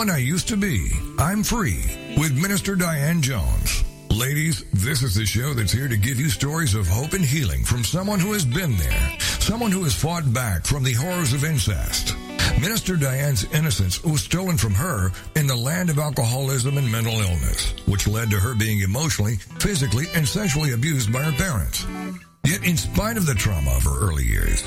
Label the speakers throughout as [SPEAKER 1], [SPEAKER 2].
[SPEAKER 1] Woman I used to be. I'm free with Minister Diane Jones. Ladies, this is the show that's here to give you stories of hope and healing from someone who has been there, someone who has fought back from the horrors of incest. Minister Diane's innocence was stolen from her in the land of alcoholism and mental illness, which led to her being emotionally, physically, and sexually abused by her parents. Yet, in spite of the trauma of her early years,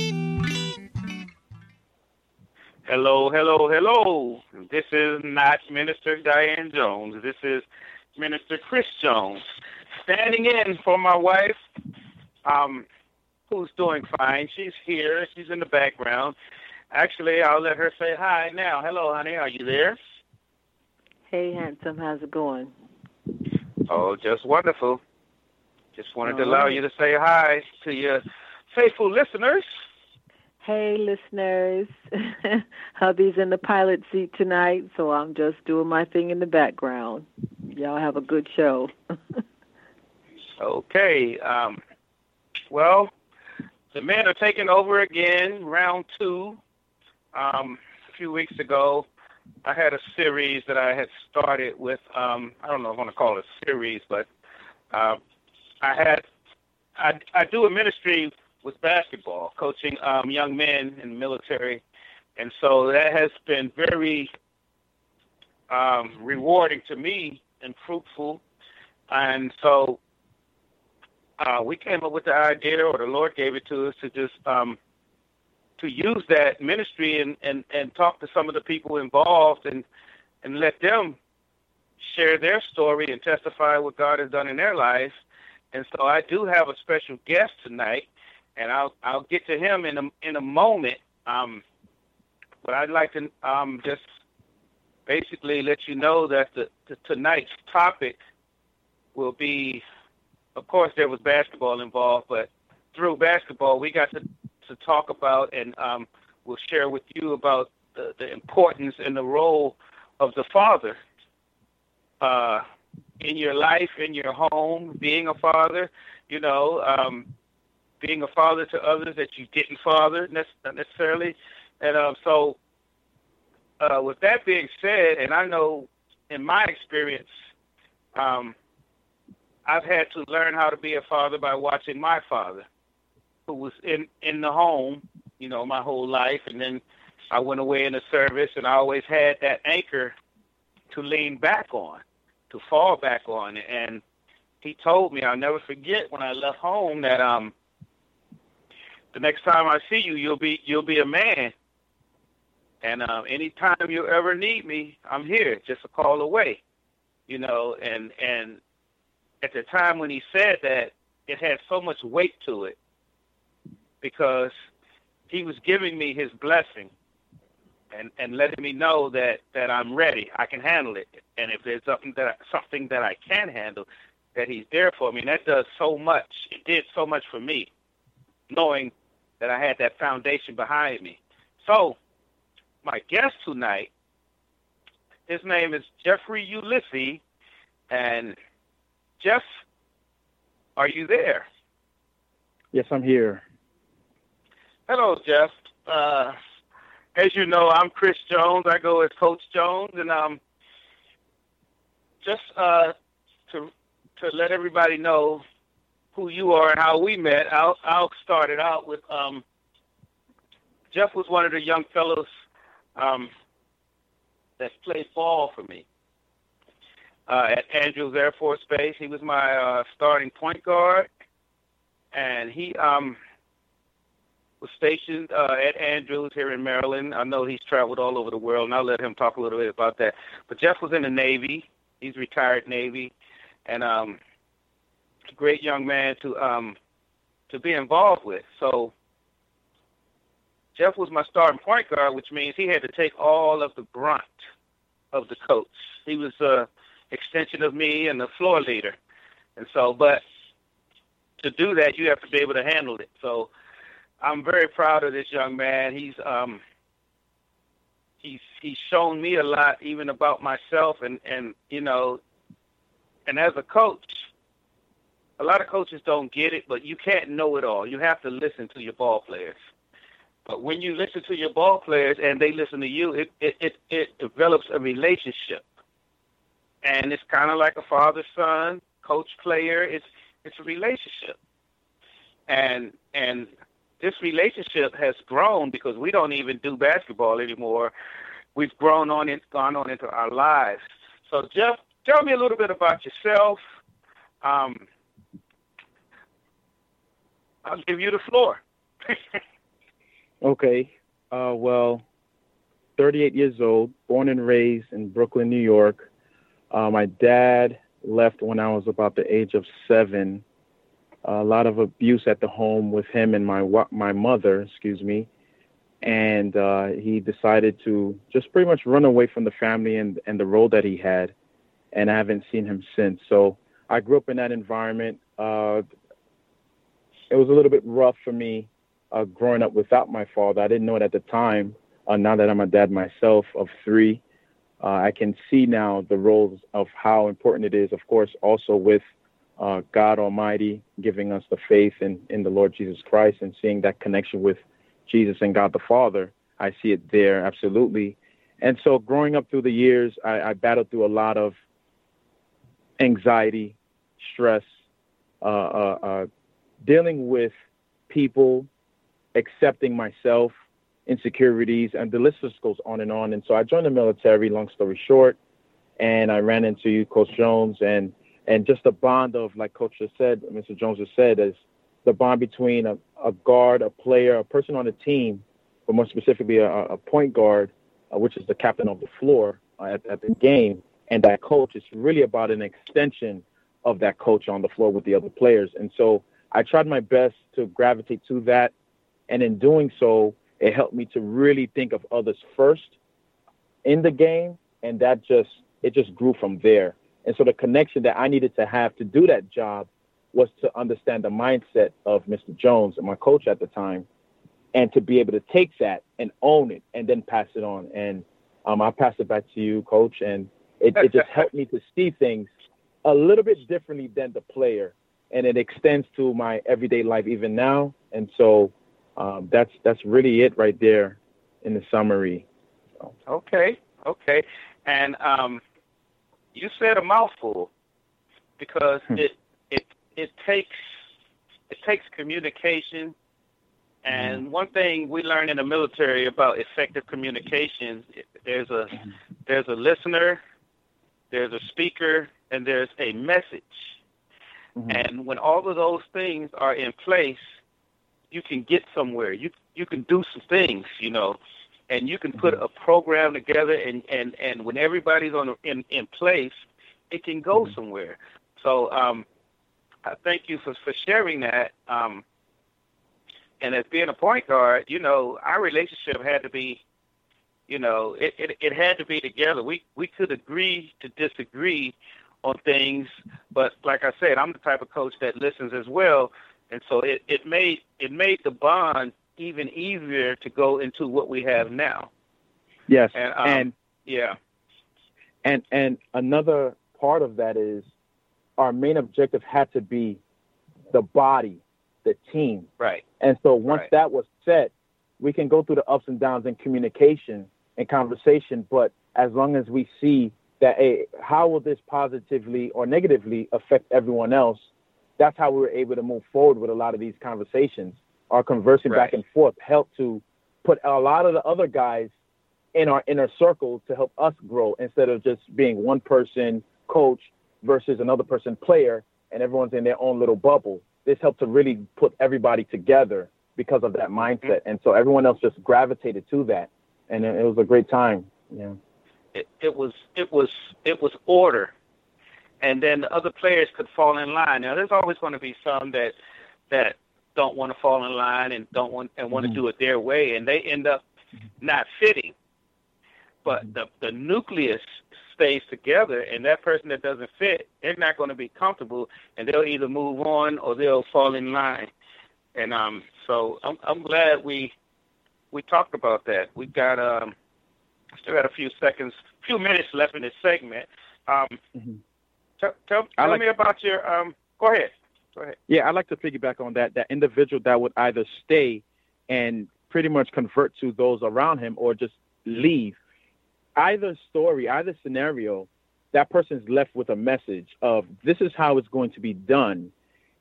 [SPEAKER 2] Hello, hello, hello. This is not Minister Diane Jones. This is Minister Chris Jones standing in for my wife, um, who's doing fine. She's here. She's in the background. Actually, I'll let her say hi now. Hello, honey. Are you there?
[SPEAKER 3] Hey, handsome. How's it going?
[SPEAKER 2] Oh, just wonderful. Just wanted
[SPEAKER 3] All
[SPEAKER 2] to allow
[SPEAKER 3] right.
[SPEAKER 2] you to say hi to your faithful listeners.
[SPEAKER 3] Hey, listeners. Hubby's in the pilot seat tonight, so I'm just doing my thing in the background. Y'all have a good show.
[SPEAKER 2] Okay. Um, well, the men are taking over again, round two. Um, a few weeks ago, I had a series that I had started with. Um, I don't know if I want to call it a series, but uh, I had I, I do a ministry with basketball, coaching um, young men in the military, and so that has been very um, rewarding to me and fruitful. And so uh, we came up with the idea, or the Lord gave it to us, to just um, to use that ministry and, and, and talk to some of the people involved and and let them share their story and testify what God has done in their lives. And so I do have a special guest tonight, and I'll I'll get to him in a in a moment. Um, but I'd like to um, just basically let you know that the, the tonight's topic will be of course, there was basketball involved, but through basketball, we got to, to talk about and um, we'll share with you about the, the importance and the role of the father uh, in your life, in your home, being a father, you know, um, being a father to others that you didn't father nec- necessarily. And um, so, uh, with that being said, and I know in my experience, um, I've had to learn how to be a father by watching my father, who was in in the home, you know, my whole life, and then I went away in the service, and I always had that anchor to lean back on, to fall back on, and he told me I'll never forget when I left home that um the next time I see you, you'll be you'll be a man, and um, anytime you ever need me, I'm here, just a call away, you know, and and at the time when he said that, it had so much weight to it because he was giving me his blessing and and letting me know that that I'm ready, I can handle it, and if there's something that something that I can handle, that he's there for me, and that does so much. It did so much for me, knowing that I had that foundation behind me. So, my guest tonight, his name is Jeffrey Ulysses, and Jeff, are you there?
[SPEAKER 4] Yes, I'm here.
[SPEAKER 2] Hello, Jeff. Uh, as you know, I'm Chris Jones. I go as Coach Jones, and um, just uh, to to let everybody know who you are and how we met, I'll I'll start it out with um, Jeff was one of the young fellows um, that played ball for me uh, at Andrews Air Force Base. He was my uh, starting point guard, and he um, was stationed uh, at Andrews here in Maryland. I know he's traveled all over the world, and I'll let him talk a little bit about that. But Jeff was in the Navy. He's retired Navy, and um, great young man to um, to be involved with. So Jeff was my starting point guard, which means he had to take all of the brunt of the coach. He was a extension of me and the floor leader. And so, but to do that, you have to be able to handle it. So I'm very proud of this young man. He's um he's he's shown me a lot even about myself and and you know and as a coach a lot of coaches don't get it but you can't know it all you have to listen to your ball players but when you listen to your ball players and they listen to you it it it, it develops a relationship and it's kind of like a father son coach player it's it's a relationship and and this relationship has grown because we don't even do basketball anymore. We've grown on it, gone on into our lives. So, Jeff, tell me a little bit about yourself. Um, I'll give you the floor.
[SPEAKER 4] okay. Uh, well, 38 years old, born and raised in Brooklyn, New York. Uh, my dad left when I was about the age of seven a lot of abuse at the home with him and my my mother, excuse me, and uh, he decided to just pretty much run away from the family and and the role that he had, and I haven't seen him since. So I grew up in that environment. Uh, it was a little bit rough for me uh, growing up without my father. I didn't know it at the time. Uh, now that I'm a dad myself of three, uh, I can see now the roles of how important it is. Of course, also with uh, God Almighty giving us the faith in, in the Lord Jesus Christ and seeing that connection with Jesus and God the Father. I see it there, absolutely. And so growing up through the years, I, I battled through a lot of anxiety, stress, uh, uh, uh dealing with people, accepting myself, insecurities, and the list just goes on and on. And so I joined the military, long story short, and I ran into Coach Jones, and and just the bond of, like Coach just said, Mr. Jones just said, is the bond between a, a guard, a player, a person on a team, but more specifically a, a point guard, uh, which is the captain of the floor uh, at, at the game, and that coach. It's really about an extension of that coach on the floor with the other players. And so I tried my best to gravitate to that. And in doing so, it helped me to really think of others first in the game. And that just, it just grew from there. And so the connection that I needed to have to do that job was to understand the mindset of Mr. Jones and my coach at the time, and to be able to take that and own it and then pass it on. And um, I pass it back to you, coach, and it, it just helped me to see things a little bit differently than the player, and it extends to my everyday life even now. And so um, that's that's really it right there in the summary.
[SPEAKER 2] So. Okay, okay, and um, you said a mouthful because hmm. it it it takes it takes communication and mm-hmm. one thing we learn in the military about effective communication there's a mm-hmm. there's a listener there's a speaker and there's a message mm-hmm. and when all of those things are in place you can get somewhere you you can do some things you know and you can put mm-hmm. a program together and and and when everybody's on in in place it can go mm-hmm. somewhere so um i thank you for for sharing that um and as being a point guard you know our relationship had to be you know it it, it had to be together we we could agree to disagree on things but like i said i'm the type of coach that listens as well and so it it made it made the bond even easier to go into what we have now.
[SPEAKER 4] Yes,
[SPEAKER 2] and, um,
[SPEAKER 4] and
[SPEAKER 2] yeah,
[SPEAKER 4] and and another part of that is our main objective had to be the body, the team.
[SPEAKER 2] Right.
[SPEAKER 4] And so once
[SPEAKER 2] right.
[SPEAKER 4] that was set, we can go through the ups and downs in communication and conversation. But as long as we see that, hey, how will this positively or negatively affect everyone else? That's how we were able to move forward with a lot of these conversations our conversing
[SPEAKER 2] right.
[SPEAKER 4] back and forth helped to put a lot of the other guys in our inner circle to help us grow instead of just being one person coach versus another person player and everyone's in their own little bubble. This helped to really put everybody together because of that mindset. Mm-hmm. And so everyone else just gravitated to that. And it, was a great time. Yeah.
[SPEAKER 2] It, it was it was it was order. And then the other players could fall in line. Now there's always going to be some that that don't want to fall in line and don't want and want mm-hmm. to do it their way, and they end up not fitting. But mm-hmm. the the nucleus stays together, and that person that doesn't fit, they're not going to be comfortable, and they'll either move on or they'll fall in line. And um, so I'm I'm glad we we talked about that. We got um, still got a few seconds, few minutes left in this segment. Um, mm-hmm. tell tell, tell like, me about your um. Go ahead. Go ahead.
[SPEAKER 4] Yeah, I'd like to piggyback on that. That individual that would either stay and pretty much convert to those around him or just leave. Either story, either scenario, that person's left with a message of this is how it's going to be done.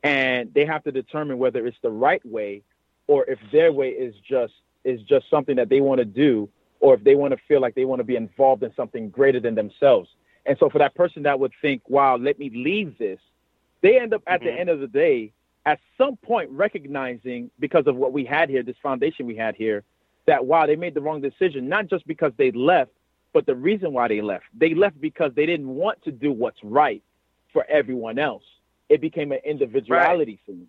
[SPEAKER 4] And they have to determine whether it's the right way or if their way is just is just something that they want to do or if they want to feel like they want to be involved in something greater than themselves. And so for that person that would think, wow, let me leave this, they end up at mm-hmm. the end of the day at some point recognizing because of what we had here, this foundation we had here, that wow, they made the wrong decision, not just because they left, but the reason why they left. They left because they didn't want to do what's right for everyone else. It became an individuality right. thing.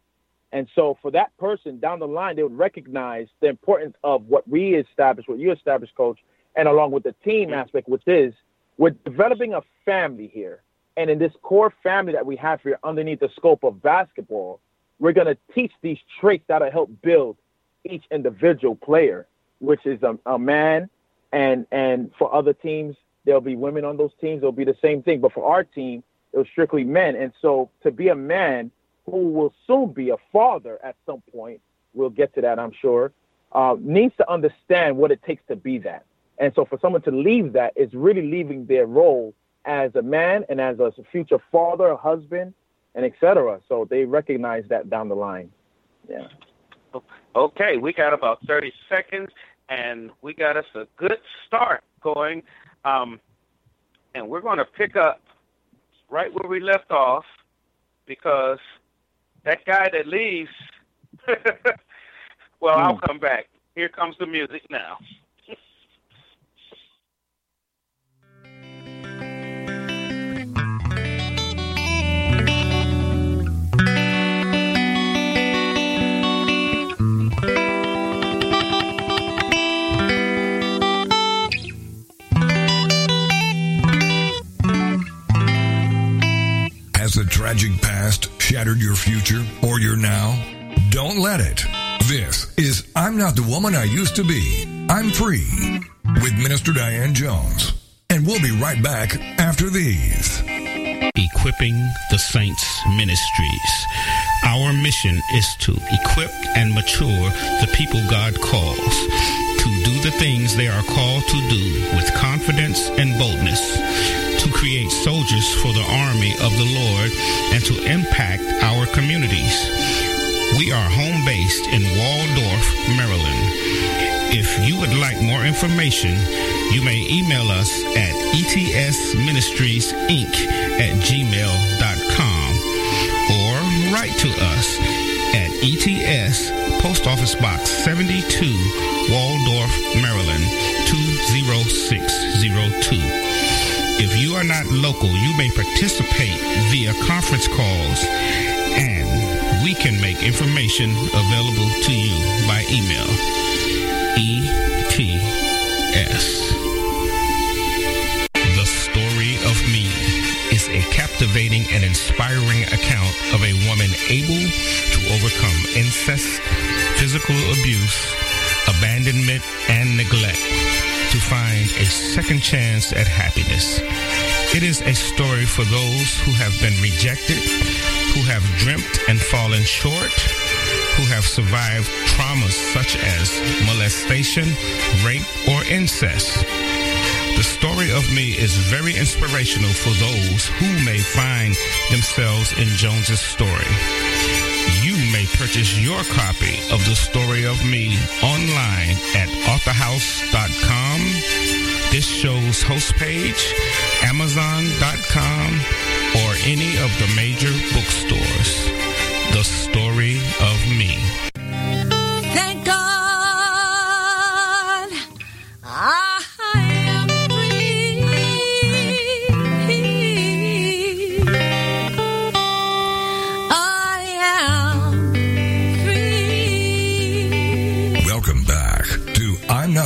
[SPEAKER 4] And so for that person down the line, they would recognize the importance of what we established, what you established, coach, and along with the team mm-hmm. aspect, which is we're developing a family here. And in this core family that we have here underneath the scope of basketball, we're going to teach these traits that'll help build each individual player, which is a, a man. And, and for other teams, there'll be women on those teams. It'll be the same thing. But for our team, it was strictly men. And so to be a man who will soon be a father at some point, we'll get to that, I'm sure, uh, needs to understand what it takes to be that. And so for someone to leave that is really leaving their role as a man and as a future father, husband, and etc. So they recognize that down the line. Yeah.
[SPEAKER 2] Okay, we got about 30 seconds, and we got us a good start going. Um, and we're going to pick up right where we left off because that guy that leaves, well, mm. I'll hmm. come back. Here comes the music now.
[SPEAKER 1] Has the tragic past shattered your future or your now? Don't let it. This is I'm Not the Woman I Used to Be. I'm Free with Minister Diane Jones. And we'll be right back after these.
[SPEAKER 5] Equipping the Saints Ministries. Our mission is to equip and mature the people God calls to do the things they are called to do with confidence and boldness to create soldiers for the army of the Lord and to impact our communities. We are home based in Waldorf, Maryland. If you would like more information, you may email us at etsministriesinc at gmail.com or write to us at ETS Post Office Box 72, Waldorf, Maryland 20602. If you are not local, you may participate via conference calls and we can make information available to you by email. ETS. The Story of Me is a captivating and inspiring account of a woman able to overcome incest, physical abuse, abandonment, and neglect to find a second chance at happiness. It is a story for those who have been rejected, who have dreamt and fallen short, who have survived traumas such as molestation, rape, or incest. The story of me is very inspirational for those who may find themselves in Jones's story you may purchase your copy of The Story of Me online at authorhouse.com, this show's host page, amazon.com, or any of the major bookstores. The Story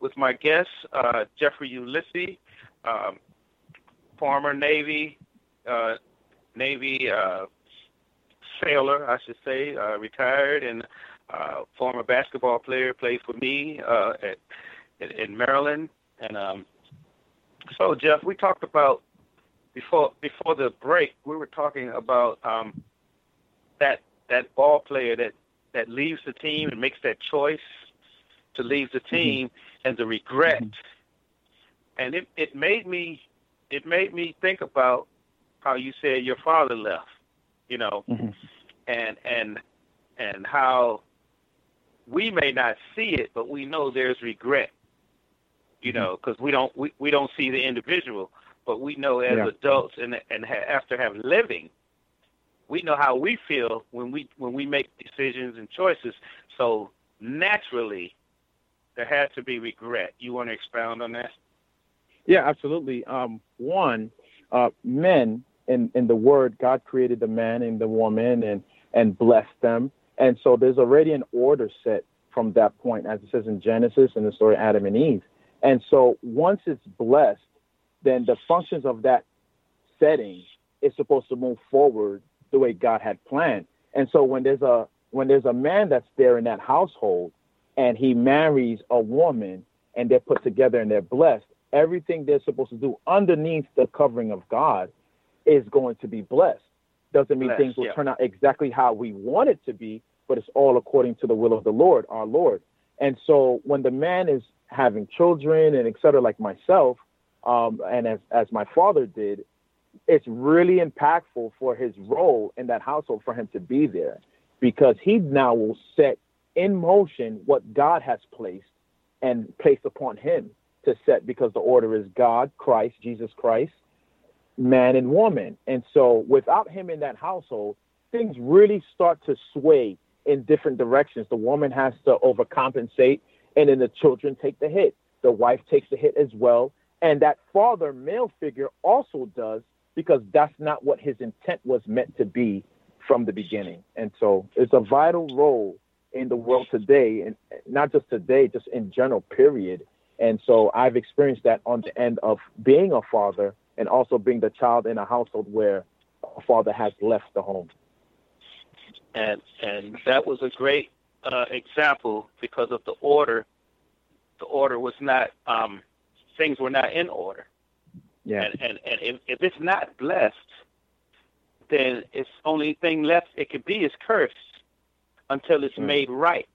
[SPEAKER 2] with my guest, uh, Jeffrey Ulysses, um, former Navy uh, Navy uh, sailor, I should say, uh, retired and uh, former basketball player, played for me uh, at, at in Maryland. And um, so, Jeff, we talked about before before the break. We were talking about um, that that ball player that that leaves the team and makes that choice to leave the team mm-hmm. And the regret. Mm-hmm. And it, it made me it made me think about how you said your father left, you know, mm-hmm. and and and how we may not see it, but we know there's regret, you know, because we don't we, we don't see the individual, but we know as yeah. adults and and ha- after having living, we know how we feel when we when we make decisions and choices. So naturally, there has to be regret. You want to expound on that?
[SPEAKER 4] Yeah, absolutely. Um, one, uh, men in in the Word, God created the man and the woman and and blessed them, and so there's already an order set from that point, as it says in Genesis and the story of Adam and Eve. And so once it's blessed, then the functions of that setting is supposed to move forward the way God had planned. And so when there's a when there's a man that's there in that household and he marries a woman and they're put together and they're blessed, everything they're supposed to do underneath the covering of God is going to be blessed. Doesn't mean blessed, things will yeah. turn out exactly how we want it to be, but it's all according to the will of the Lord, our Lord. And so when the man is having children and et cetera, like myself, um, and as, as my father did, it's really impactful for his role in that household for him to be there because he now will set in motion what God has placed and placed upon him to set because the order is God, Christ, Jesus Christ, man and woman. And so without him in that household, things really start to sway in different directions. The woman has to overcompensate, and then the children take the hit. The wife takes the hit as well. And that father male figure also does because that's not what his intent was meant to be from the beginning. And so it's a vital role in the world today, and not just today, just in general, period. And so I've experienced that on the end of being a father and also being the child in a household where a father has left the home.
[SPEAKER 2] And and that was a great uh, example because of the order. The order was not um, things were not in order.
[SPEAKER 4] Yeah.
[SPEAKER 2] And and, and if, if it's not blessed, then it's only thing left it could be is cursed until it's made right.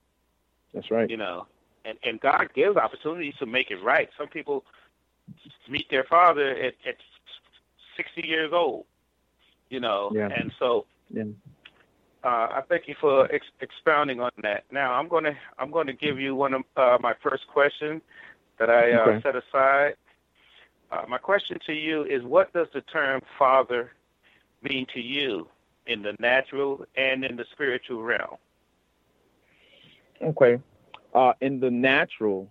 [SPEAKER 4] That's right.
[SPEAKER 2] You know, and and God gives opportunities to make it right. Some people meet their father at, at 60 years old. You know,
[SPEAKER 4] yeah.
[SPEAKER 2] and so
[SPEAKER 4] yeah.
[SPEAKER 2] uh, I thank you for ex- expounding on that. Now I'm gonna I'm gonna give you one of uh, my first questions that I uh, okay. set aside. Uh, my question to you is: What does the term father mean to you in the natural and in the spiritual realm?
[SPEAKER 4] Okay. Uh, in the natural,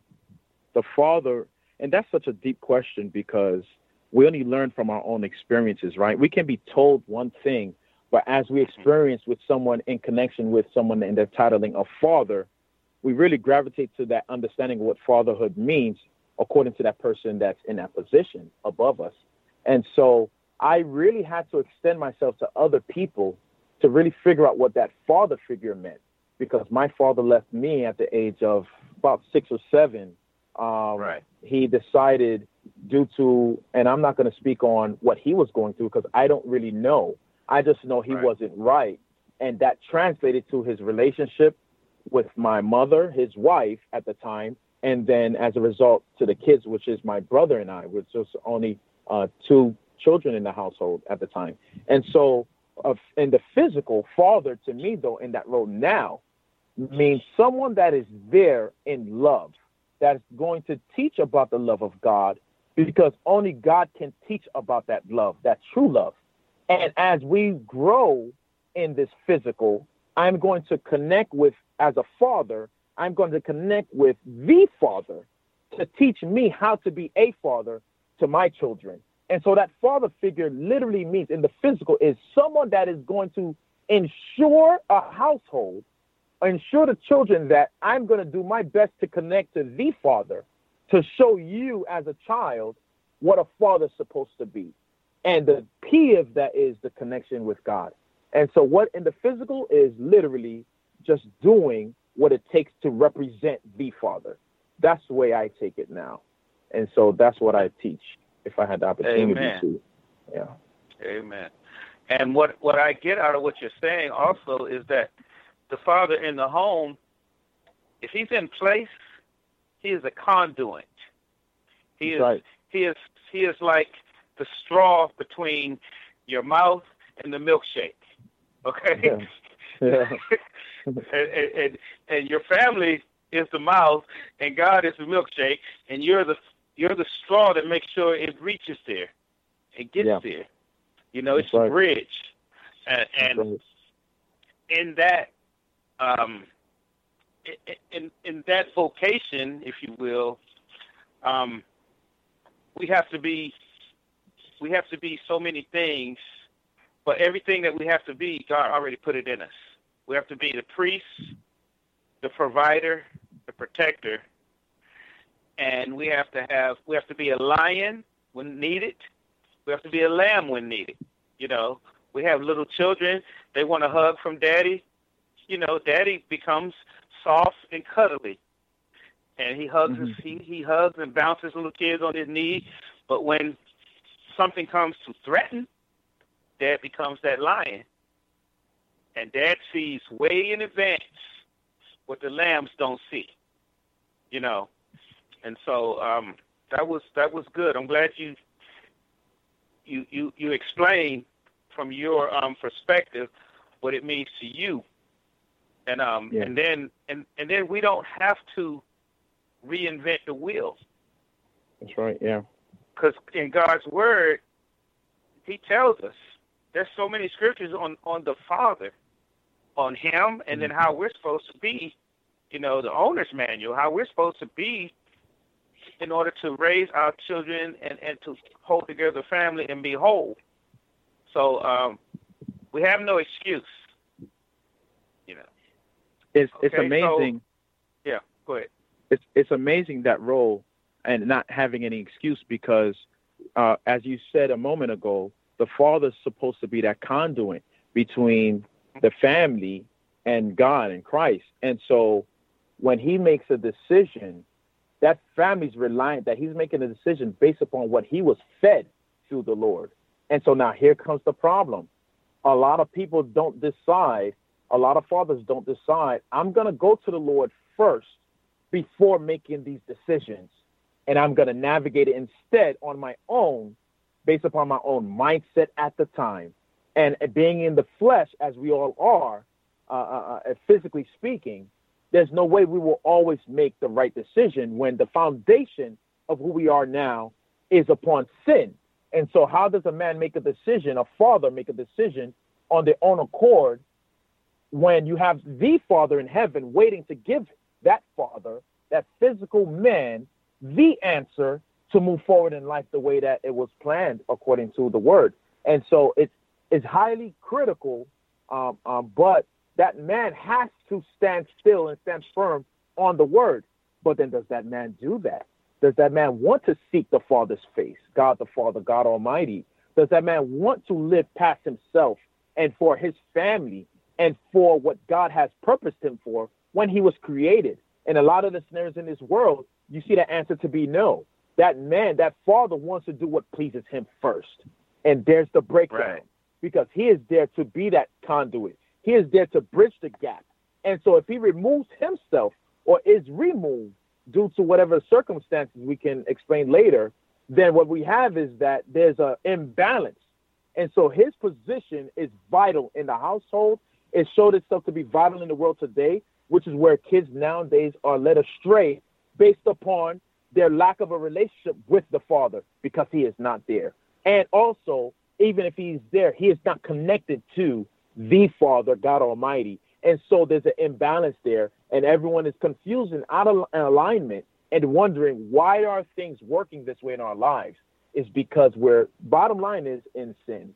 [SPEAKER 4] the father, and that's such a deep question because we only learn from our own experiences, right? We can be told one thing, but as we experience with someone in connection with someone in their titling of father, we really gravitate to that understanding of what fatherhood means according to that person that's in that position above us. And so I really had to extend myself to other people to really figure out what that father figure meant because my father left me at the age of about six or seven. Um,
[SPEAKER 2] right.
[SPEAKER 4] He decided, due to, and I'm not going to speak on what he was going through because I don't really know. I just know he
[SPEAKER 2] right.
[SPEAKER 4] wasn't right. And that translated to his relationship with my mother, his wife at the time, and then as a result to the kids, which is my brother and I, which was only uh, two children in the household at the time. And so, uh, in the physical, father to me, though, in that role now, means someone that is there in love, that's going to teach about the love of God because only God can teach about that love, that true love. And as we grow in this physical, I'm going to connect with, as a father, I'm going to connect with the father to teach me how to be a father to my children. And so that father figure literally means in the physical is someone that is going to ensure a household, ensure the children that I'm going to do my best to connect to the father to show you as a child what a father's supposed to be. And the P of that is the connection with God. And so, what in the physical is literally just doing what it takes to represent the Father. That's the way I take it now. And so, that's what I teach if I had the opportunity
[SPEAKER 2] Amen.
[SPEAKER 4] to. Yeah.
[SPEAKER 2] Amen. And what what I get out of what you're saying also is that the father in the home, if he's in place, he is a conduit. He is
[SPEAKER 4] Right.
[SPEAKER 2] he is he is like the straw between your mouth and the milkshake. Okay?
[SPEAKER 4] Yeah. Yeah.
[SPEAKER 2] and, and, and your family is the mouth and God is the milkshake and you're the you're the straw that makes sure it reaches there. It gets
[SPEAKER 4] Yeah.
[SPEAKER 2] there. You know, it's
[SPEAKER 4] right.
[SPEAKER 2] a bridge. And, and
[SPEAKER 4] Right.
[SPEAKER 2] in that um in in that vocation, if you will, um we have to be we have to be so many things, but everything that we have to be, God already put it in us. We have to be the priest, the provider, the protector, and we have to have we have to be a lion when needed. We have to be a lamb when needed. You know, we have little children, they want a hug from daddy. You know, daddy becomes soft and cuddly. And he hugs
[SPEAKER 4] Mhm.
[SPEAKER 2] he, he hugs and bounces little kids on his knee. But when something comes to threaten, dad becomes that lion. And dad sees way in advance what the lambs don't see. You know. And so um that was that was good. I'm glad you you you, you explained from your um perspective what it means to you. And um
[SPEAKER 4] Yeah.
[SPEAKER 2] and then and, and then we don't have to reinvent the wheel
[SPEAKER 4] That's right. Yeah.
[SPEAKER 2] because in God's word, He tells us there's so many scriptures on on the Father, on Him, and then how we're supposed to be. You know, the owner's manual, how we're supposed to be in order to raise our children and and to hold together the family and be whole. So um, we have no excuse. You know.
[SPEAKER 4] It's it's
[SPEAKER 2] so-
[SPEAKER 4] amazing.
[SPEAKER 2] Yeah. Go ahead.
[SPEAKER 4] it's it's amazing that role and not having any excuse because uh, as you said a moment ago, the father's supposed to be that conduit between the family and God and Christ. And so when he makes a decision, that family's reliant that he's making a decision based upon what he was fed through the Lord. And so now here comes the problem. A lot of people don't decide, a lot of fathers don't decide, I'm going to go to the Lord first before making these decisions. And I'm going to navigate it instead on my own, based upon my own mindset at the time. And being in the flesh, as we all are, uh, uh, uh, physically speaking, there's no way we will always make the right decision when the foundation of who we are now is upon sin. And so, how does a man make a decision, a father make a decision on their own accord when you have the Father in heaven waiting to give that father, that physical man, the answer to move forward in life the way that it was planned according to the word. And so it's it's highly critical, um, um, but that man has to stand still and stand firm on the word. But then does that man do that? Does that man want to seek the Father's face, God the Father, God Almighty? Does that man want to live past himself and for his family and for what God has purposed him for when he was created? And a lot of the scenarios in this world, you see the answer to be no. That man, that father wants to do what pleases him first. And there's the breakdown
[SPEAKER 2] Right.
[SPEAKER 4] because he is there to be that conduit. He is there to bridge the gap. And so if he removes himself or is removed due to whatever circumstances we can explain later, then what we have is that there's an imbalance. And so his position is vital in the household. It showed itself to be vital in the world today, which is where kids nowadays are led astray based upon their lack of a relationship with the Father because he is not there. And also, even if he's there, he is not connected to the Father, God Almighty. And so there's an imbalance there, and everyone is confused and out of alignment and wondering why are things working this way in our lives? Is because we're, bottom line is in sin.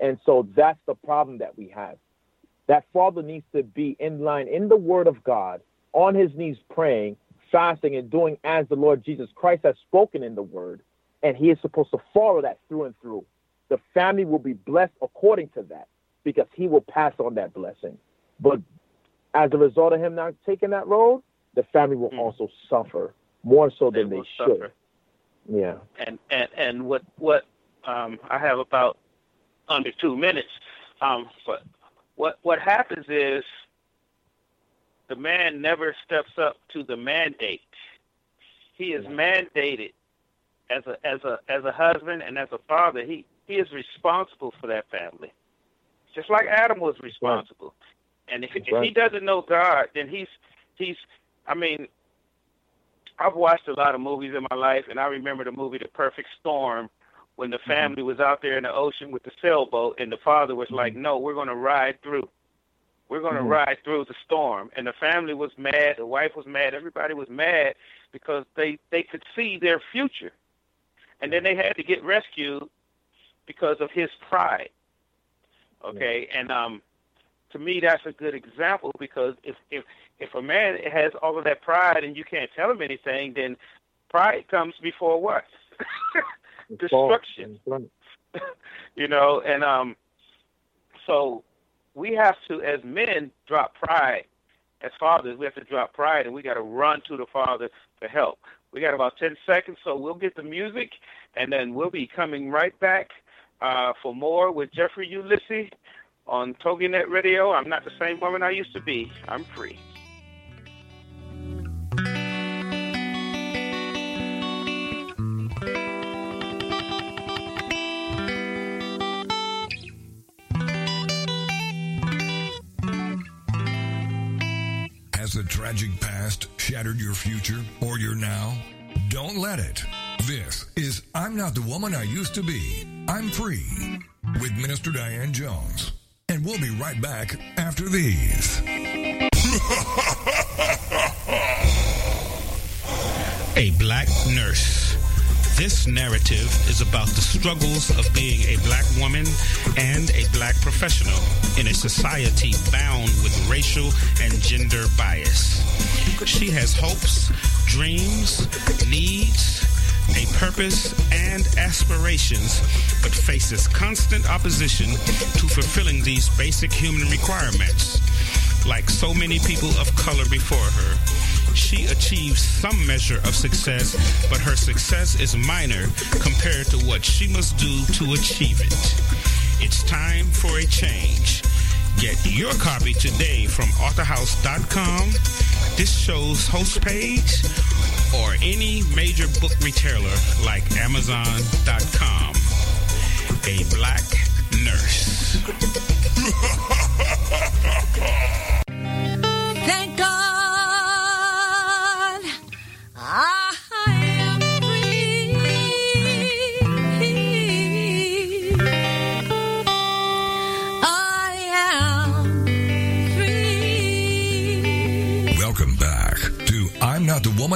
[SPEAKER 4] And so that's the problem that we have. That father needs to be in line in the word of God, on his knees praying, fasting, and doing as the Lord Jesus Christ has spoken in the word. And he is supposed to follow that through and through. The family will be blessed according to that because he will pass on that blessing. But as a result of him not taking that road, the family will mm. also suffer more so than they, they should. Suffer. Yeah.
[SPEAKER 2] And and and what what um, I have about under two minutes. Um, but what what happens is the man never steps up to the mandate. He is mandated as a as a as a husband and as a father. He he is responsible for that family, just like Adam was responsible. And if, if he doesn't know God, then he's he's. I mean, I've watched a lot of movies in my life, and I remember the movie The Perfect Storm when the mm-hmm. family was out there in the ocean with the sailboat, and the father was like, mm-hmm. "No, we're going to ride through. We're going to mm-hmm. ride through the storm." And the family was mad. The wife was mad. Everybody was mad because they they could see their future, and then they had to get rescued because of his pride. Okay, and um, to me, that's a good example because if if if a man has all of that pride and you can't tell him anything, then pride comes before what? destruction. you know, and um, so we have to, as men, drop pride. As fathers, we have to drop pride, and we got to run to the Father for help. We got about ten seconds, so we'll get the music, and then we'll be coming right back uh, for more with Jeffrey Ulysses on TogiNet Radio. I'm not the same woman I used to be. I'm free.
[SPEAKER 1] The tragic past shattered your future or your now? Don't let it. This is I'm Not the Woman I Used to Be. I'm Free with Minister Diane Jones. And we'll be right back after these.
[SPEAKER 5] A black nurse this narrative is about the struggles of being a black woman and a black professional in a society bound with racial and gender bias. She has hopes, dreams, needs, a purpose, and aspirations, but faces constant opposition to fulfilling these basic human requirements. Like so many people of color before her, she achieves some measure of success, but her success is minor compared to what she must do to achieve it. It's time for a change. Get your copy today from authorhouse.com, this show's host page, or any major book retailer like amazon.com. A black nurse.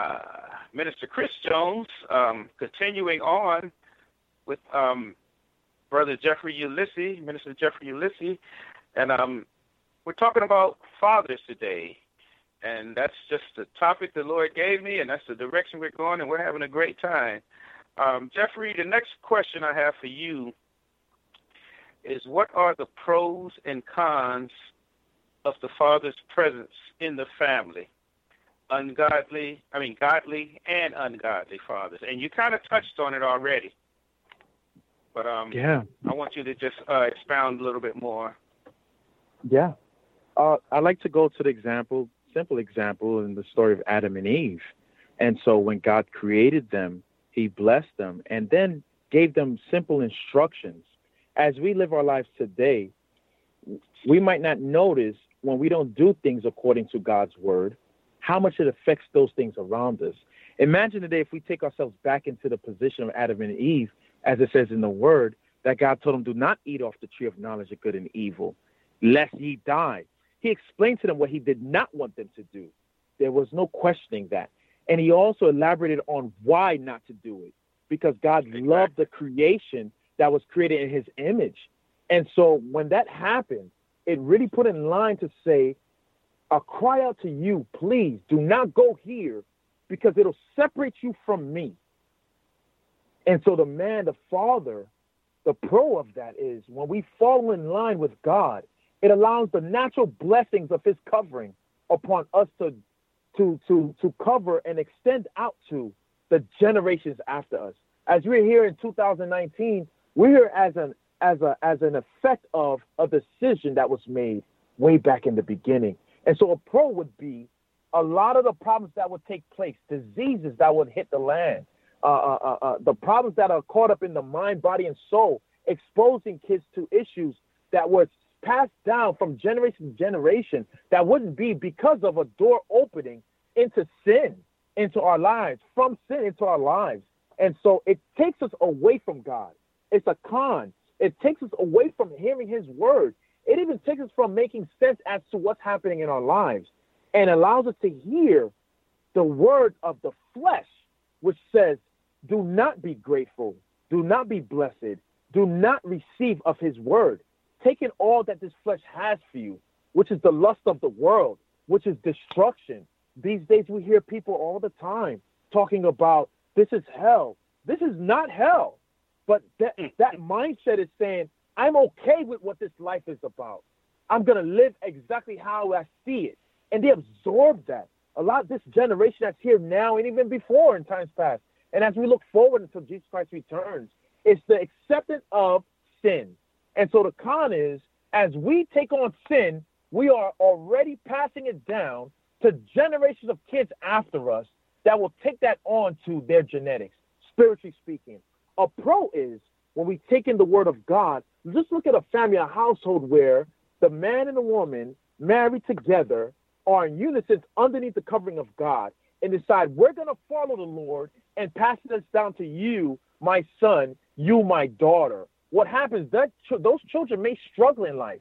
[SPEAKER 2] Uh, Minister Chris Jones, um, continuing on with um, Brother Jeffrey Ulysses, Minister Jeffrey Ulysses, and um, we're talking about fathers today. And that's just the topic the Lord gave me, and that's the direction we're going, and we're having a great time. Um, Jeffrey, the next question I have for you is what are the pros and cons of the father's presence in the family? Ungodly, I mean, godly and ungodly fathers. And you kind of touched on it already. But um,
[SPEAKER 4] Yeah.
[SPEAKER 2] I want you to just uh, expound a little bit more.
[SPEAKER 4] Yeah. Uh, I like to go to the example, simple example in the story of Adam and Eve. And so when God created them, he blessed them and then gave them simple instructions. As we live our lives today, we might not notice when we don't do things according to God's word, how much it affects those things around us. Imagine today if we take ourselves back into the position of Adam and Eve, as it says in the word, that God told them, Do not eat off the tree of knowledge of good and evil, lest ye die. He explained to them what he did not want them to do. There was no questioning that. And he also elaborated on why not to do it. Because God loved the creation that was created in his image. And so when that happened, it really put in line to say, a cry out to you, please do not go here because it'll separate you from me. And so the man, the father, the pro of that is when we fall in line with God, it allows the natural blessings of his covering upon us to to to to cover and extend out to the generations after us. As we're here in 2019, we're here as an as a as an effect of a decision that was made way back in the beginning. And so a pro would be a lot of the problems that would take place, diseases that would hit the land, uh, uh, uh, uh, the problems that are caught up in the mind, body, and soul, exposing kids to issues that were passed down from generation to generation that wouldn't be because of a door opening into sin into our lives, from sin into our lives. And so it takes us away from God. It's a con. It takes us away from hearing his word. It even takes us from making sense as to what's happening in our lives and allows us to hear the word of the flesh, which says, Do not be grateful, do not be blessed, do not receive of his word, Take in all that this flesh has for you, which is the lust of the world, which is destruction. These days we hear people all the time talking about this is hell. This is not hell. But that, mm. that mindset is saying, I'm okay with what this life is about. I'm going to live exactly how I see it. And they absorb that. A lot of this generation that's here now and even before in times past. And as we look forward until Jesus Christ returns, it's the acceptance of sin. And so the con is, as we take on sin, we are already passing it down to generations of kids after us that will take that on to their genetics, spiritually speaking. A pro is when we take in the word of God, just look at a family, a household where the man and the woman married together are in unison underneath the covering of God and decide we're going to follow the Lord and pass this down to you, my son, you, my daughter. What happens? That those children may struggle in life.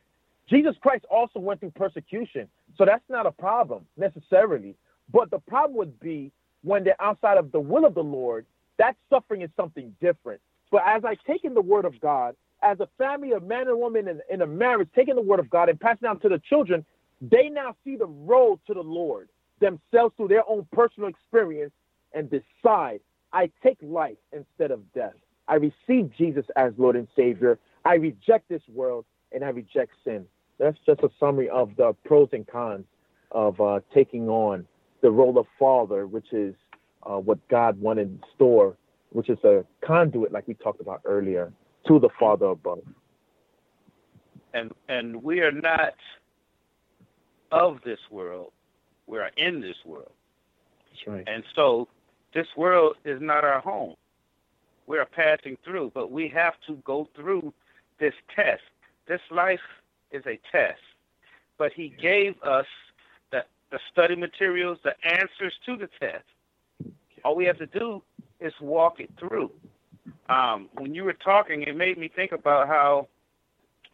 [SPEAKER 4] Jesus Christ also went through persecution, so that's not a problem necessarily. But the problem would be when they're outside of the will of the Lord. That suffering is something different. But as I take in the word of God, as a family, a man and woman in, in a marriage, taking the word of God and passing down to the children, they now see the road to the Lord themselves through their own personal experience and decide, I take life instead of death. I receive Jesus as Lord and Savior. I reject this world and I reject sin. That's just a summary of the pros and cons of uh, taking on the role of father, which is uh, what God wanted in store, which is a conduit, like we talked about earlier, to the Father above.
[SPEAKER 2] And and we are not of this world. We are in this world.
[SPEAKER 4] That's right.
[SPEAKER 2] And so this world is not our home. We are passing through, but we have to go through this test. This life is a test. But he gave us the, the study materials, the answers to the test. All we have to do is walk it through. Um, when you were talking, it made me think about how,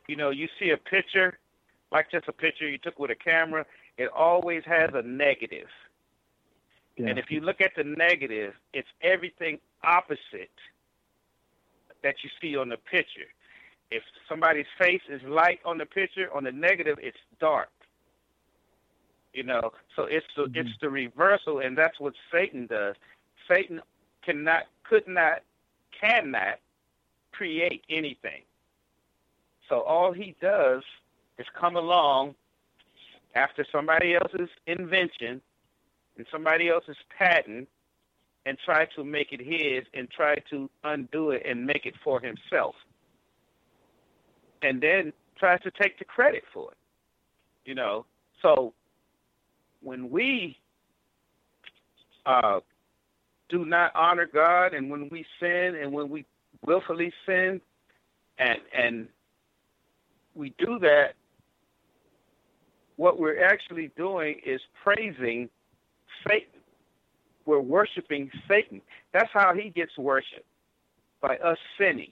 [SPEAKER 2] you know, you see a picture, like just a picture you took with a camera, it always has a negative.
[SPEAKER 4] Yeah.
[SPEAKER 2] And if you look at the negative, it's everything opposite that you see on the picture. If somebody's face is light on the picture, on the negative, it's dark. You know, so it's the
[SPEAKER 4] Mhm.
[SPEAKER 2] it's the reversal, and that's what Satan does. Satan cannot, could not, cannot create anything. So all he does is come along after somebody else's invention and somebody else's patent and try to make it his and try to undo it and make it for himself. And then tries to take the credit for it. You know, so when we uh, do not honor God and when we sin and when we willfully sin and and we do that what we're actually doing is praising Satan. We're worshiping Satan. That's how he gets worshiped by us sinning.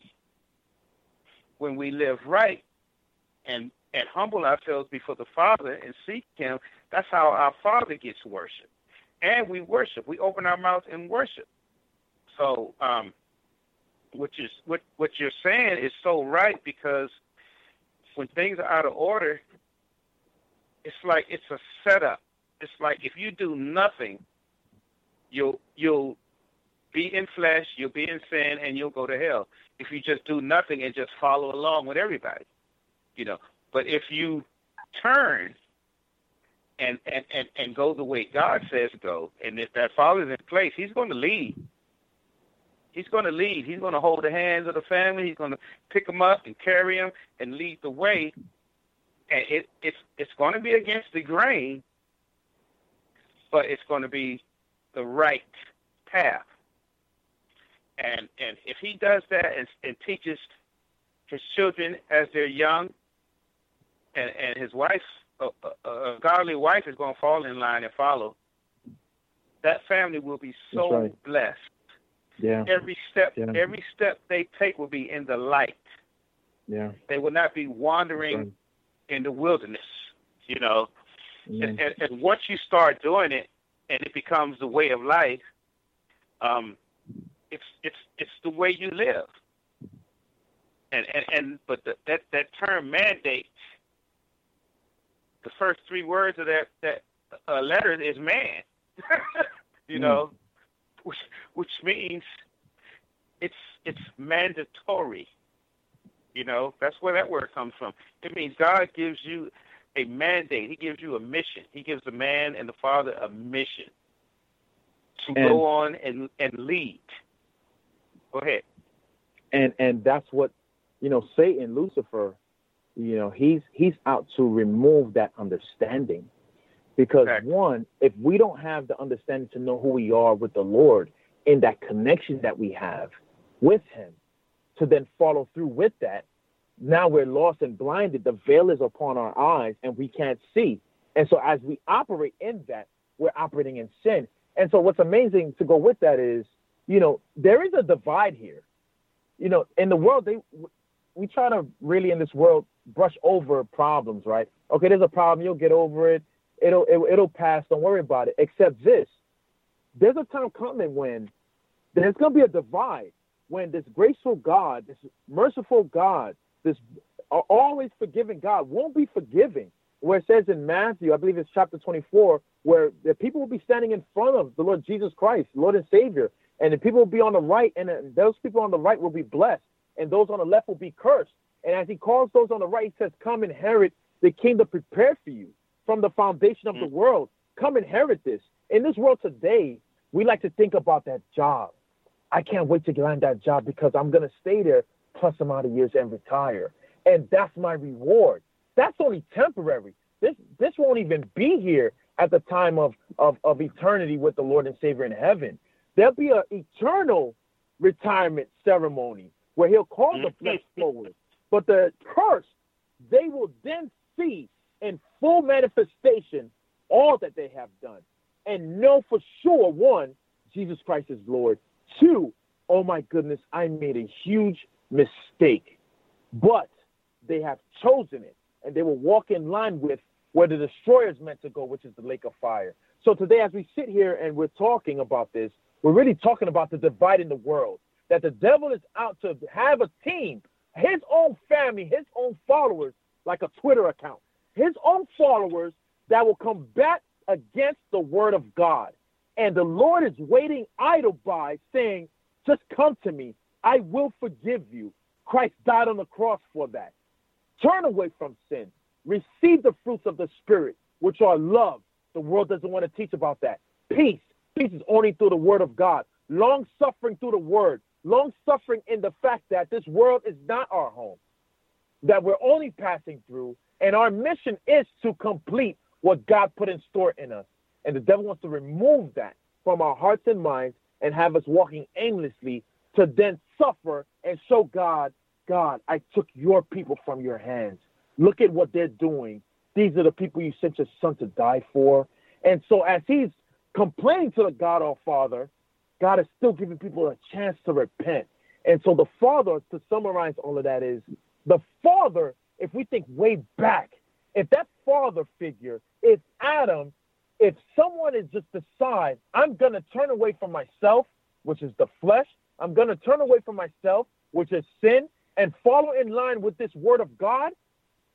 [SPEAKER 2] When we live right and and humble ourselves before the Father and seek Him, that's how our Father gets worshiped. And we worship. We open our mouth and worship. So, um, which is what what you're saying is so right because when things are out of order, it's like it's a setup. It's like if you do nothing, you'll you'll be in flesh, you'll be in sin, and you'll go to hell. If you just do nothing and just follow along with everybody, you know. But if you turn and and and, and go the way God says go, and if that Father's in place, He's going to lead. He's going to lead. He's going to hold the hands of the family. He's going to pick them up and carry them and lead the way. And it, it's it's going to be against the grain, but it's going to be the right path. And and if he does that and, and teaches his children as they're young, and and his wife, a, a, a godly wife, is going to fall in line and follow. That family will be so
[SPEAKER 4] right.
[SPEAKER 2] blessed.
[SPEAKER 4] Yeah.
[SPEAKER 2] Every step,
[SPEAKER 4] Yeah.
[SPEAKER 2] every step they take will be in the light.
[SPEAKER 4] Yeah.
[SPEAKER 2] They will not be wandering
[SPEAKER 4] Right.
[SPEAKER 2] in the wilderness. You know,
[SPEAKER 4] Amen.
[SPEAKER 2] and, and, and once you start doing it, and it becomes the way of life, um, it's it's it's the way you live. And and, and but the, that that term mandate, the first three words of that that uh, letter is man. you
[SPEAKER 4] Mm.
[SPEAKER 2] know, which which means it's it's mandatory. You know, that's where that word comes from. It means God gives you a mandate. He gives you a mission. He gives the man and the father a mission to
[SPEAKER 4] And-
[SPEAKER 2] go on and and lead. Go ahead.
[SPEAKER 4] and and that's what you know satan lucifer you know he's he's out to remove that understanding. Because
[SPEAKER 2] Exactly.
[SPEAKER 4] one if we don't have the understanding to know who we are with the lord in that connection that we have with him to then follow through with that now we're lost and blinded. The veil is upon our eyes and we can't see. And so as we operate in that we're operating in sin. And so what's amazing to go with that is you know there is a divide here. You know, in the world, they we try to really in this world brush over problems, right? Okay, there's a problem, you'll get over it. It'll it, it'll pass. Don't worry about it. Except this, there's a time coming when there's gonna be a divide when this graceful God, this merciful God, this always forgiving God won't be forgiving. Where it says in Matthew, I believe it's chapter 24, where the people will be standing in front of the Lord Jesus Christ, Lord and Savior, and the people will be on the right, and uh, those people on the right will be blessed, and those on the left will be cursed. And as he calls those on the right, he says, Come inherit the kingdom prepared for you from the foundation of the mm. world. Come inherit this. In this world today, we like to think about that job. I can't wait to land that job because I'm going to stay there plus amount of years and retire. And that's my reward. That's only temporary. This this won't even be here at the time of, of, of eternity with the Lord and Savior in heaven. There'll be an eternal retirement ceremony where he'll call the mm-hmm. flesh forward. But the curse, they will then see in full manifestation all that they have done and know for sure one, Jesus Christ is Lord. Two, oh my goodness, I made a huge mistake. But they have chosen it and they will walk in line with where the destroyer is meant to go, which is the lake of fire. So today, as we sit here and we're talking about this, we're really talking about the divide in the world. That the devil is out to have a team, his own family, his own followers, like a Twitter account, his own followers that will combat against the word of God. And the Lord is waiting idle by, saying, Just come to me. I will forgive you. Christ died on the cross for that. Turn away from sin. Receive the fruits of the Spirit, which are love. The world doesn't want to teach about that. peace. Peace is only through the word of God. Long suffering through the word. Long suffering in the fact that this world is not our home, that we're only passing through, and our mission is to complete what God put in store in us. And the devil wants to remove that from our hearts and minds and have us walking aimlessly to then suffer and show God, God, I took your people from your hands. Look at what they're doing. These are the people you sent your son to die for. And so as he's complaining to the God our Father, God is still giving people a chance to repent. And so the Father, to summarize all of that, is the Father, if we think way back, if that Father figure is Adam, if someone is just decide, I'm going to turn away from myself, which is the flesh, I'm going to turn away from myself, which is sin, and follow in line with this word of God,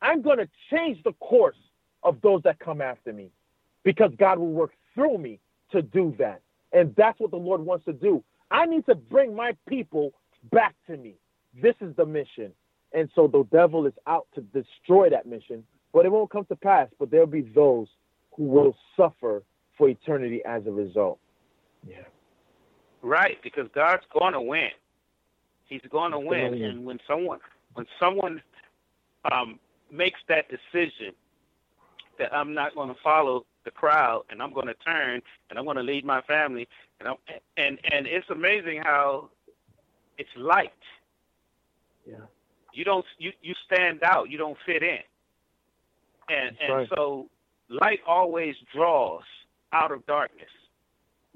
[SPEAKER 4] I'm going to change the course of those that come after me because God will work through me to do that. And that's what the Lord wants to do. I need to bring my people back to me. This is the mission. And so the devil is out to destroy that mission, but it won't come to pass. But there'll be those who will suffer for eternity as a result. Yeah.
[SPEAKER 2] Right, because God's going to win. He's going to win. win. And when someone when someone um, makes that decision that I'm not going to follow the crowd and I'm going to turn and I'm going to lead my family and I'm, and and it's amazing how it's light.
[SPEAKER 4] Yeah.
[SPEAKER 2] You don't you you stand out. You don't fit in. And
[SPEAKER 4] That's
[SPEAKER 2] and
[SPEAKER 4] right.
[SPEAKER 2] so light always draws out of darkness.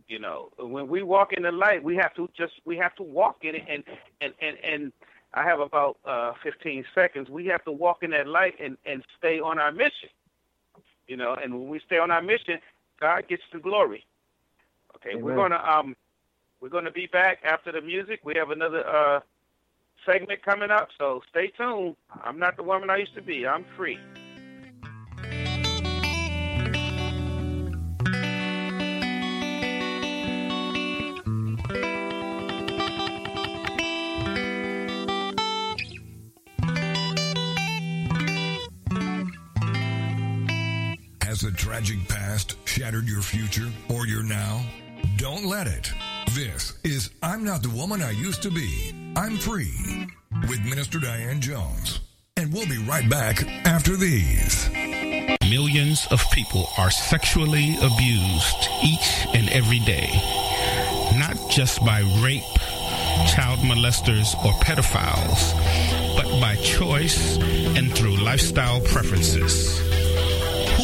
[SPEAKER 2] You know, when we walk in the light, we have to just we have to walk in it and and and and I have about uh 15 seconds. We have to walk in that light and and stay on our mission. You know, and when we stay on our mission, God gets the glory. Okay, we're gonna um we're gonna be back after the music. We have another uh segment coming up, so stay tuned. I'm not the woman I used to be. I'm free.
[SPEAKER 1] The tragic past shattered your future or your now? Don't let it. This is I'm Not the Woman I Used to Be. I'm Free with Minister Diane Jones. And we'll be right back after these.
[SPEAKER 5] Millions of people are sexually abused each and every day, not just by rape, child molesters, or pedophiles, but by choice and through lifestyle preferences.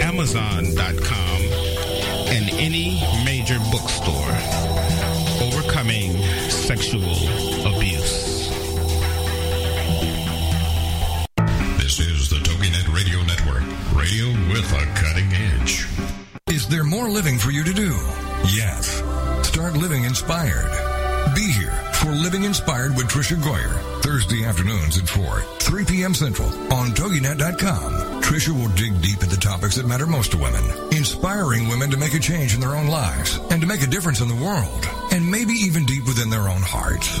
[SPEAKER 5] amazon.com, and any major bookstore. Overcoming Sexual Abuse.
[SPEAKER 6] This is the TogiNet Radio Network, radio with a cutting edge.
[SPEAKER 1] Is there more living for you to do? Yes. Start living inspired. Be here for Living Inspired with Tricia Goyer, Thursday afternoons at 4, 3 p.m. Central on TogiNet.com. Tricia will dig deep into topics that matter most to women, inspiring women to make a change in their own lives and to make a difference in the world, and maybe even deep within their own hearts.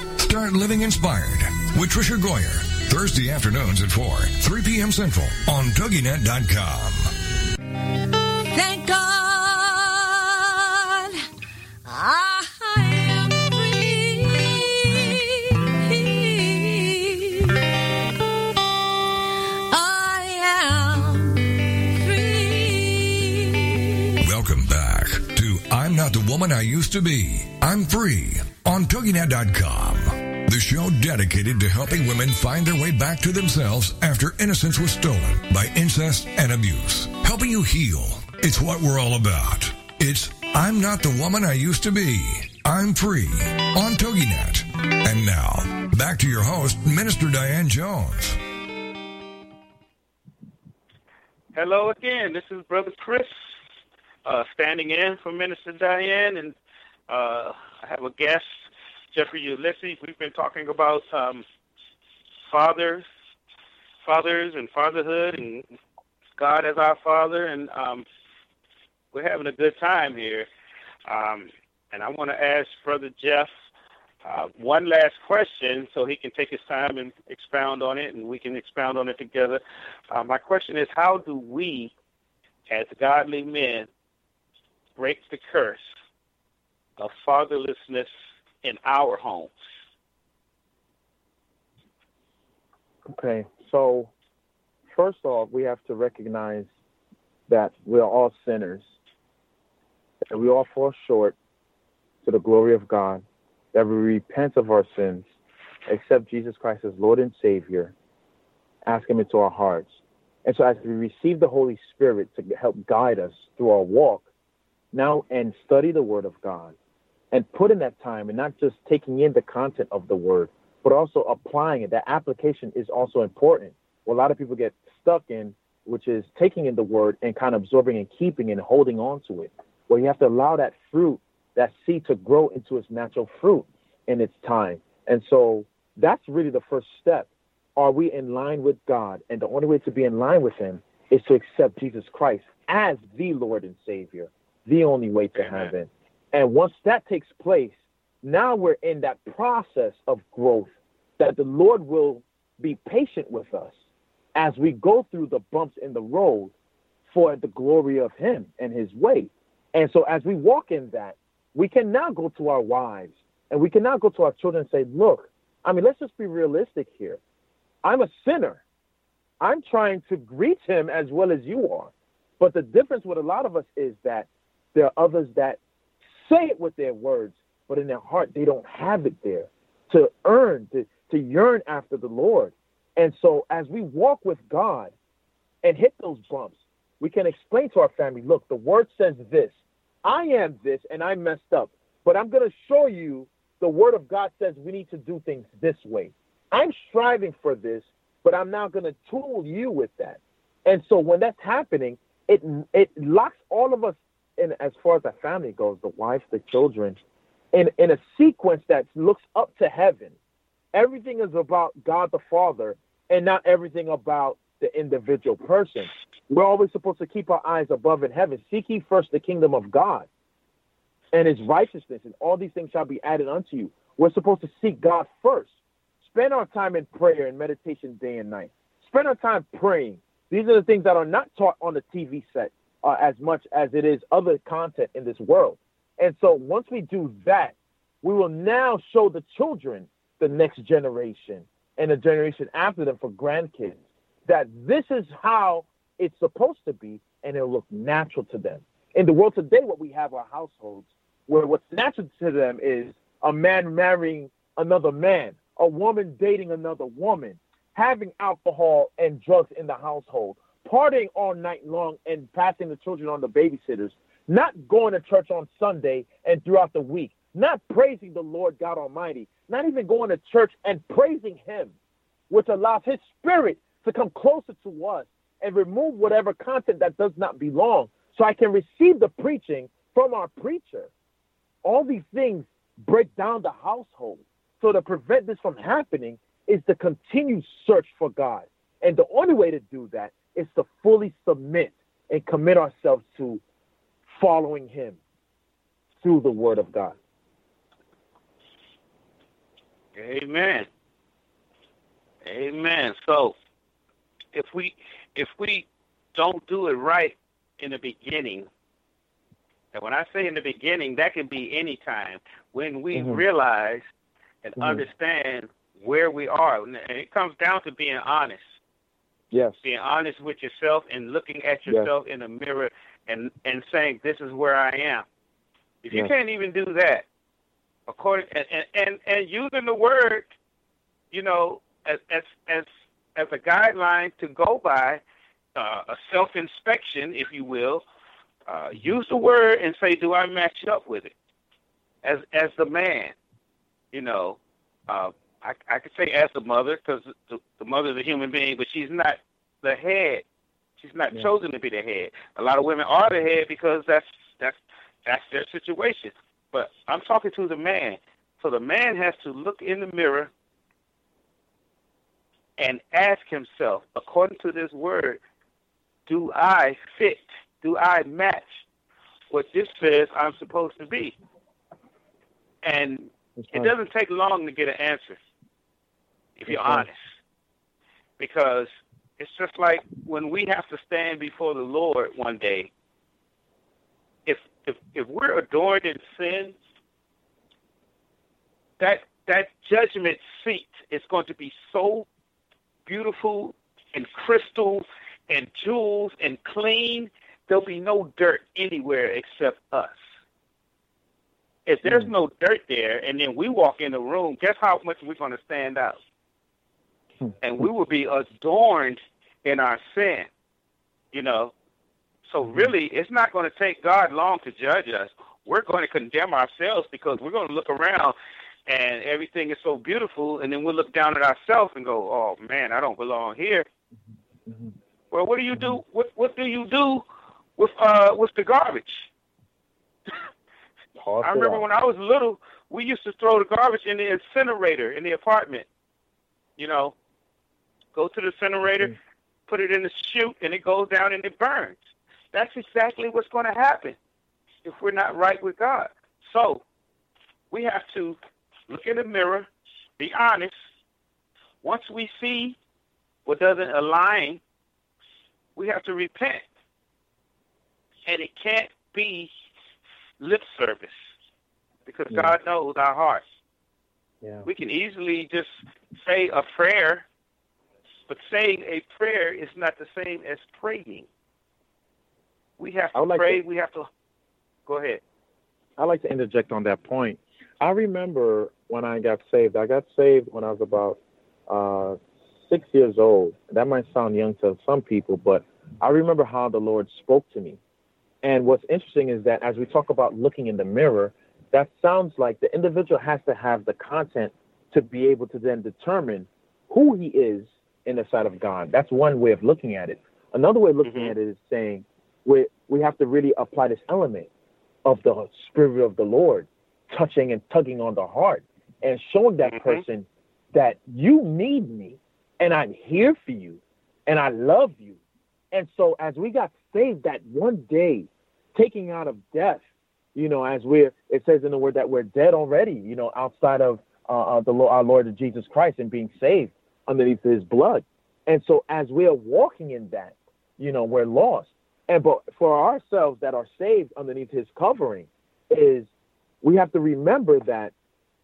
[SPEAKER 1] Start living inspired with Tricia Goyer. Thursday afternoons at 4, 3 p.m. Central on TogiNet.com.
[SPEAKER 7] Thank God I am free. I am free.
[SPEAKER 1] Welcome back to I'm Not the Woman I Used to Be. I'm Free on TogiNet.com. The show dedicated to helping women find their way back to themselves after innocence was stolen by incest and abuse. Helping you heal. It's what we're all about. It's I'm Not the Woman I Used to Be. I'm Free on TogiNet. And now, back to your host, Minister Diane Jones.
[SPEAKER 2] Hello again. This is Brother Chris uh, standing in for Minister Diane, and uh, I have a guest, Jeffrey Ulysses. We've been talking about um, fathers, fathers, and fatherhood, and God as our Father, and um, we're having a good time here. Um, and I want to ask Brother Jeff uh, one last question so he can take his time and expound on it, and we can expound on it together. Uh, my question is how do we, as godly men, break the curse of fatherlessness in our homes?
[SPEAKER 4] Okay, so first off, we have to recognize that we are all sinners, and we all fall short to the glory of God, that we repent of our sins, accept Jesus Christ as Lord and Savior, ask Him into our hearts. And so, as we receive the Holy Spirit to help guide us through our walk, now and study the Word of God and put in that time and not just taking in the content of the Word, but also applying it. That application is also important. What a lot of people get stuck in, which is taking in the Word and kind of absorbing and keeping and holding on to it. Well, you have to allow that fruit, that seed to grow into its natural fruit in its time. And so that's really the first step. Are we in line with God? And the only way to be in line with Him is to accept Jesus Christ as the Lord and Savior, the only way to
[SPEAKER 2] Amen.
[SPEAKER 4] heaven. And once that takes place, now we're in that process of growth that the Lord will be patient with us as we go through the bumps in the road for the glory of Him and His way. And so as we walk in that, we can now go to our wives and we can now go to our children and say, look, I mean, let's just be realistic here. I'm a sinner. I'm trying to greet him as well as you are. But the difference with a lot of us is that there are others that say it with their words, but in their heart, they don't have it there to earn, to, to yearn after the Lord. And so as we walk with God and hit those bumps, we can explain to our family, look, the word says this. I am this and I messed up, but I'm going to show you the word of God says we need to do things this way. I'm striving for this, but I'm now going to tool you with that. And so when that's happening, it it locks all of us in as far as the family goes, the wife, the children, in in a sequence that looks up to heaven. Everything is about God the Father and not everything about the individual person. We're always supposed to keep our eyes above in heaven. Seek ye first the kingdom of God and his righteousness, and all these things shall be added unto you. We're supposed to seek God first. Spend our time in prayer and meditation day and night. Spend our time praying. These are the things that are not taught on the TV set uh, as much as it is other content in this world. And so once we do that, we will now show the children, the next generation, and the generation after them for grandkids, that this is how it's supposed to be, and it'll look natural to them. In the world today, what we have are households where what's natural to them is a man marrying another man, a woman dating another woman, having alcohol and drugs in the household, partying all night long and passing the children on to babysitters, not going to church on Sunday and throughout the week, not praising the Lord God Almighty, not even going to church and praising Him, which allows His Spirit to come closer to us and remove whatever content that does not belong so I can receive the preaching from our preacher. All these things break down the household. So to prevent this from happening is the continued search for God. And the only way to do that is to fully submit and commit ourselves to following Him through the Word of God.
[SPEAKER 2] Amen. Amen. So if we if we don't do it right in the beginning, and when I say in the beginning, that can be any time when we
[SPEAKER 4] Mhm.
[SPEAKER 2] realize and
[SPEAKER 4] Mhm.
[SPEAKER 2] understand where we are. And it comes down to being honest.
[SPEAKER 4] Yes.
[SPEAKER 2] Being honest with yourself and looking at
[SPEAKER 4] Yes.
[SPEAKER 2] yourself in the mirror and, and saying, This is where I am. If you can't even do that, according and, and, and, and using the word, you know, as as as as a guideline to go by, uh, a self inspection, if you will, uh, use the word and say, do I match up with it? As as the man, you know, uh, I I could say as the mother because the, the mother is a human being, but she's not the head. She's not
[SPEAKER 4] Yeah.
[SPEAKER 2] chosen to be the head. A lot of women are the head because that's that's that's their situation. But I'm talking to the man. So the man has to look in the mirror and ask himself, according to this word, do I fit? Do I match what this says I'm supposed to be? And it doesn't take long to get an answer if you're honest. Because it's just like when we have to stand before the Lord one day. If if if we're adorned in sin, that that judgment seat is going to be so beautiful and crystal and jewels and clean. There'll be no dirt anywhere except us. If there's
[SPEAKER 4] Mm.
[SPEAKER 2] no dirt there, and then we walk in the room, guess how much we're going to stand out? And we will be adorned in our sin, you know. So
[SPEAKER 4] Mm-hmm.
[SPEAKER 2] really, it's not going to take God long to judge us. We're going to condemn ourselves because we're going to look around and everything is so beautiful, and then we'll look down at ourselves and go, "Oh man, I don't belong here."
[SPEAKER 4] Mhm.
[SPEAKER 2] Well, what do you do? What What do you do with uh with the garbage? I remember when I was little, we used to throw the garbage in the incinerator in the apartment. You know, go to the incinerator,
[SPEAKER 4] Mhm.
[SPEAKER 2] put it in the chute, and it goes down and it burns. That's exactly what's going to happen if we're not right with God. So we have to look in the mirror, be honest. Once we see what doesn't align, we have to repent. And it can't be lip service because
[SPEAKER 4] Yeah.
[SPEAKER 2] God knows our hearts.
[SPEAKER 4] Yeah.
[SPEAKER 2] We can easily just say a prayer, but saying a prayer is not the same as praying. We have
[SPEAKER 4] I
[SPEAKER 2] to
[SPEAKER 4] like
[SPEAKER 2] pray.
[SPEAKER 4] to-
[SPEAKER 2] We have to go ahead.
[SPEAKER 4] I'd like to interject on that point. I remember when I got saved. I got saved when I was about uh, six years old. That might sound young to some people, but I remember how the Lord spoke to me. And what's interesting is that as we talk about looking in the mirror, that sounds like the individual has to have the content to be able to then determine who he is in the sight of God. That's one way of looking at it. Another way of looking
[SPEAKER 2] Mhm.
[SPEAKER 4] at it is saying we we have to really apply this element of the spirit of the Lord touching and tugging on the heart and showing that
[SPEAKER 2] Mhm.
[SPEAKER 4] person that you need me and I'm here for you and I love you. And so as we got saved that one day, taking out of death, you know, as we're it says in the word that we're dead already, you know, outside of uh, uh, the Lord, our Lord Jesus Christ and being saved underneath His blood. And so as we're walking in that, you know, we're lost. And but for ourselves that are saved underneath His covering, is we have to remember that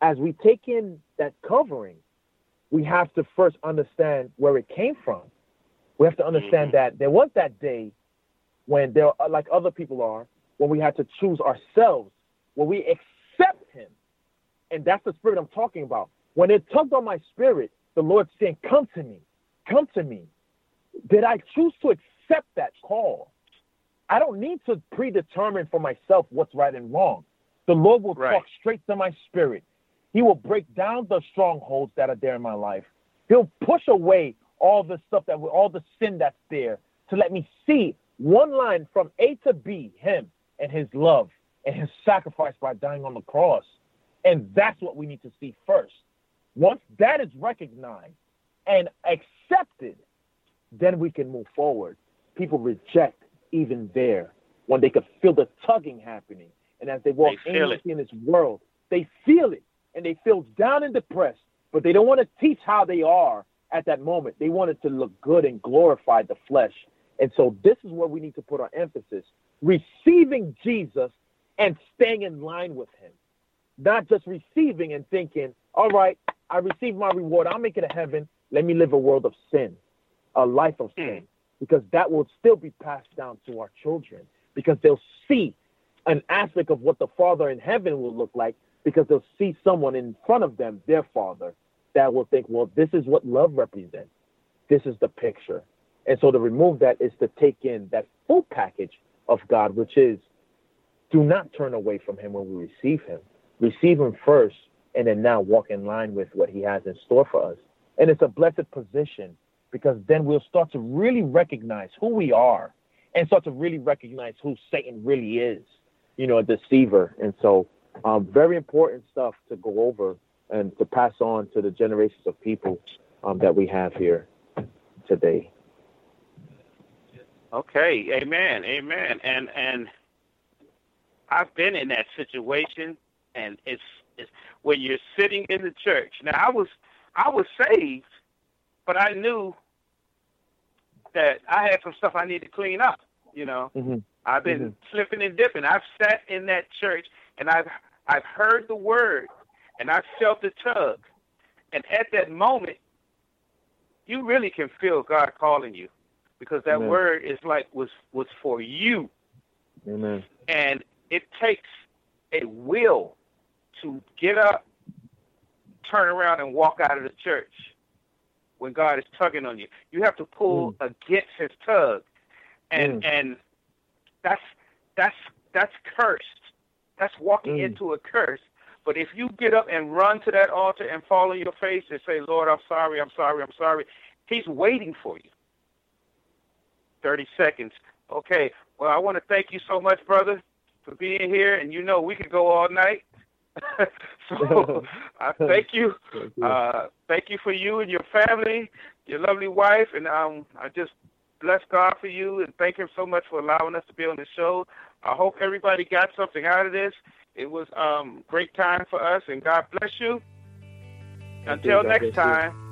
[SPEAKER 4] as we take in that covering, we have to first understand where it came from. We have to understand
[SPEAKER 2] Mhm.
[SPEAKER 4] that there was that day when there, like other people are, when we had to choose ourselves, when we accept Him, and that's the spirit I'm talking about. When it tugged on my spirit, the Lord saying, "Come to me, come to me." Did I choose to accept that call? I don't need to predetermine for myself what's right and wrong. The Lord will
[SPEAKER 2] Right.
[SPEAKER 4] talk straight to my spirit. He will break down the strongholds that are there in my life. He'll push away all the stuff that all the sin that's there to let me see one line from A to B, him and his love and his sacrifice by dying on the cross. And that's what we need to see first. Once that is recognized and accepted, then we can move forward. People reject even there when they could feel the tugging happening. And as they walk aimlessly in this world, they feel it and they feel down and depressed, but they don't want to teach how they are at that moment. They want it to look good and glorify the flesh. And so this is where we need to put our emphasis receiving Jesus and staying in line with him, not just receiving and thinking, all right, I received my reward. I'll make it to heaven. Let me live a world of sin, a life of hmm. sin, because that will still be passed down to our children because they'll see an aspect of what the Father in heaven will look like because they'll see someone in front of them, their Father, that will think, well, this is what love represents. This is the picture. And so to remove that is to take in that full package of God, which is do not turn away from Him when we receive Him. Receive Him first, and then now walk in line with what He has in store for us. And it's a blessed position because then we'll start to really recognize who we are and start to really recognize who Satan really is, you know, a deceiver. And so, um, very important stuff to go over and to pass on to the generations of people um, that we have here today.
[SPEAKER 2] Okay, amen, amen. And and I've been in that situation, and it's when you're sitting in the church. Now I was I was saved, but I knew that I had some stuff I need to clean up. You know,
[SPEAKER 4] Mhm.
[SPEAKER 2] I've been slipping and dipping. I've sat in that church and I've I've heard the word and I felt the tug. And at that moment, you really can feel God calling you because that
[SPEAKER 4] Amen.
[SPEAKER 2] word is like was was for you.
[SPEAKER 4] Amen.
[SPEAKER 2] And it takes a will to get up, turn around, and walk out of the church when God is tugging on you. You have to pull against His tug, and
[SPEAKER 4] Mm.
[SPEAKER 2] and that's that's that's cursed. That's walking
[SPEAKER 4] Mm.
[SPEAKER 2] into a curse. But if you get up and run to that altar and fall on your face and say, "Lord, I'm sorry, I'm sorry, I'm sorry," He's waiting for you. Thirty seconds. Okay. Well, I want to thank you so much, brother, for being here. And you know we could go all night. so I thank you. Uh, thank you for you and your family, your lovely wife, and um, I just bless God for you and thank Him so much for allowing us to be on the show. I hope everybody got something out of this. It was um great time for us, and God bless you.
[SPEAKER 4] Thank.
[SPEAKER 2] Until next
[SPEAKER 4] you.
[SPEAKER 2] time,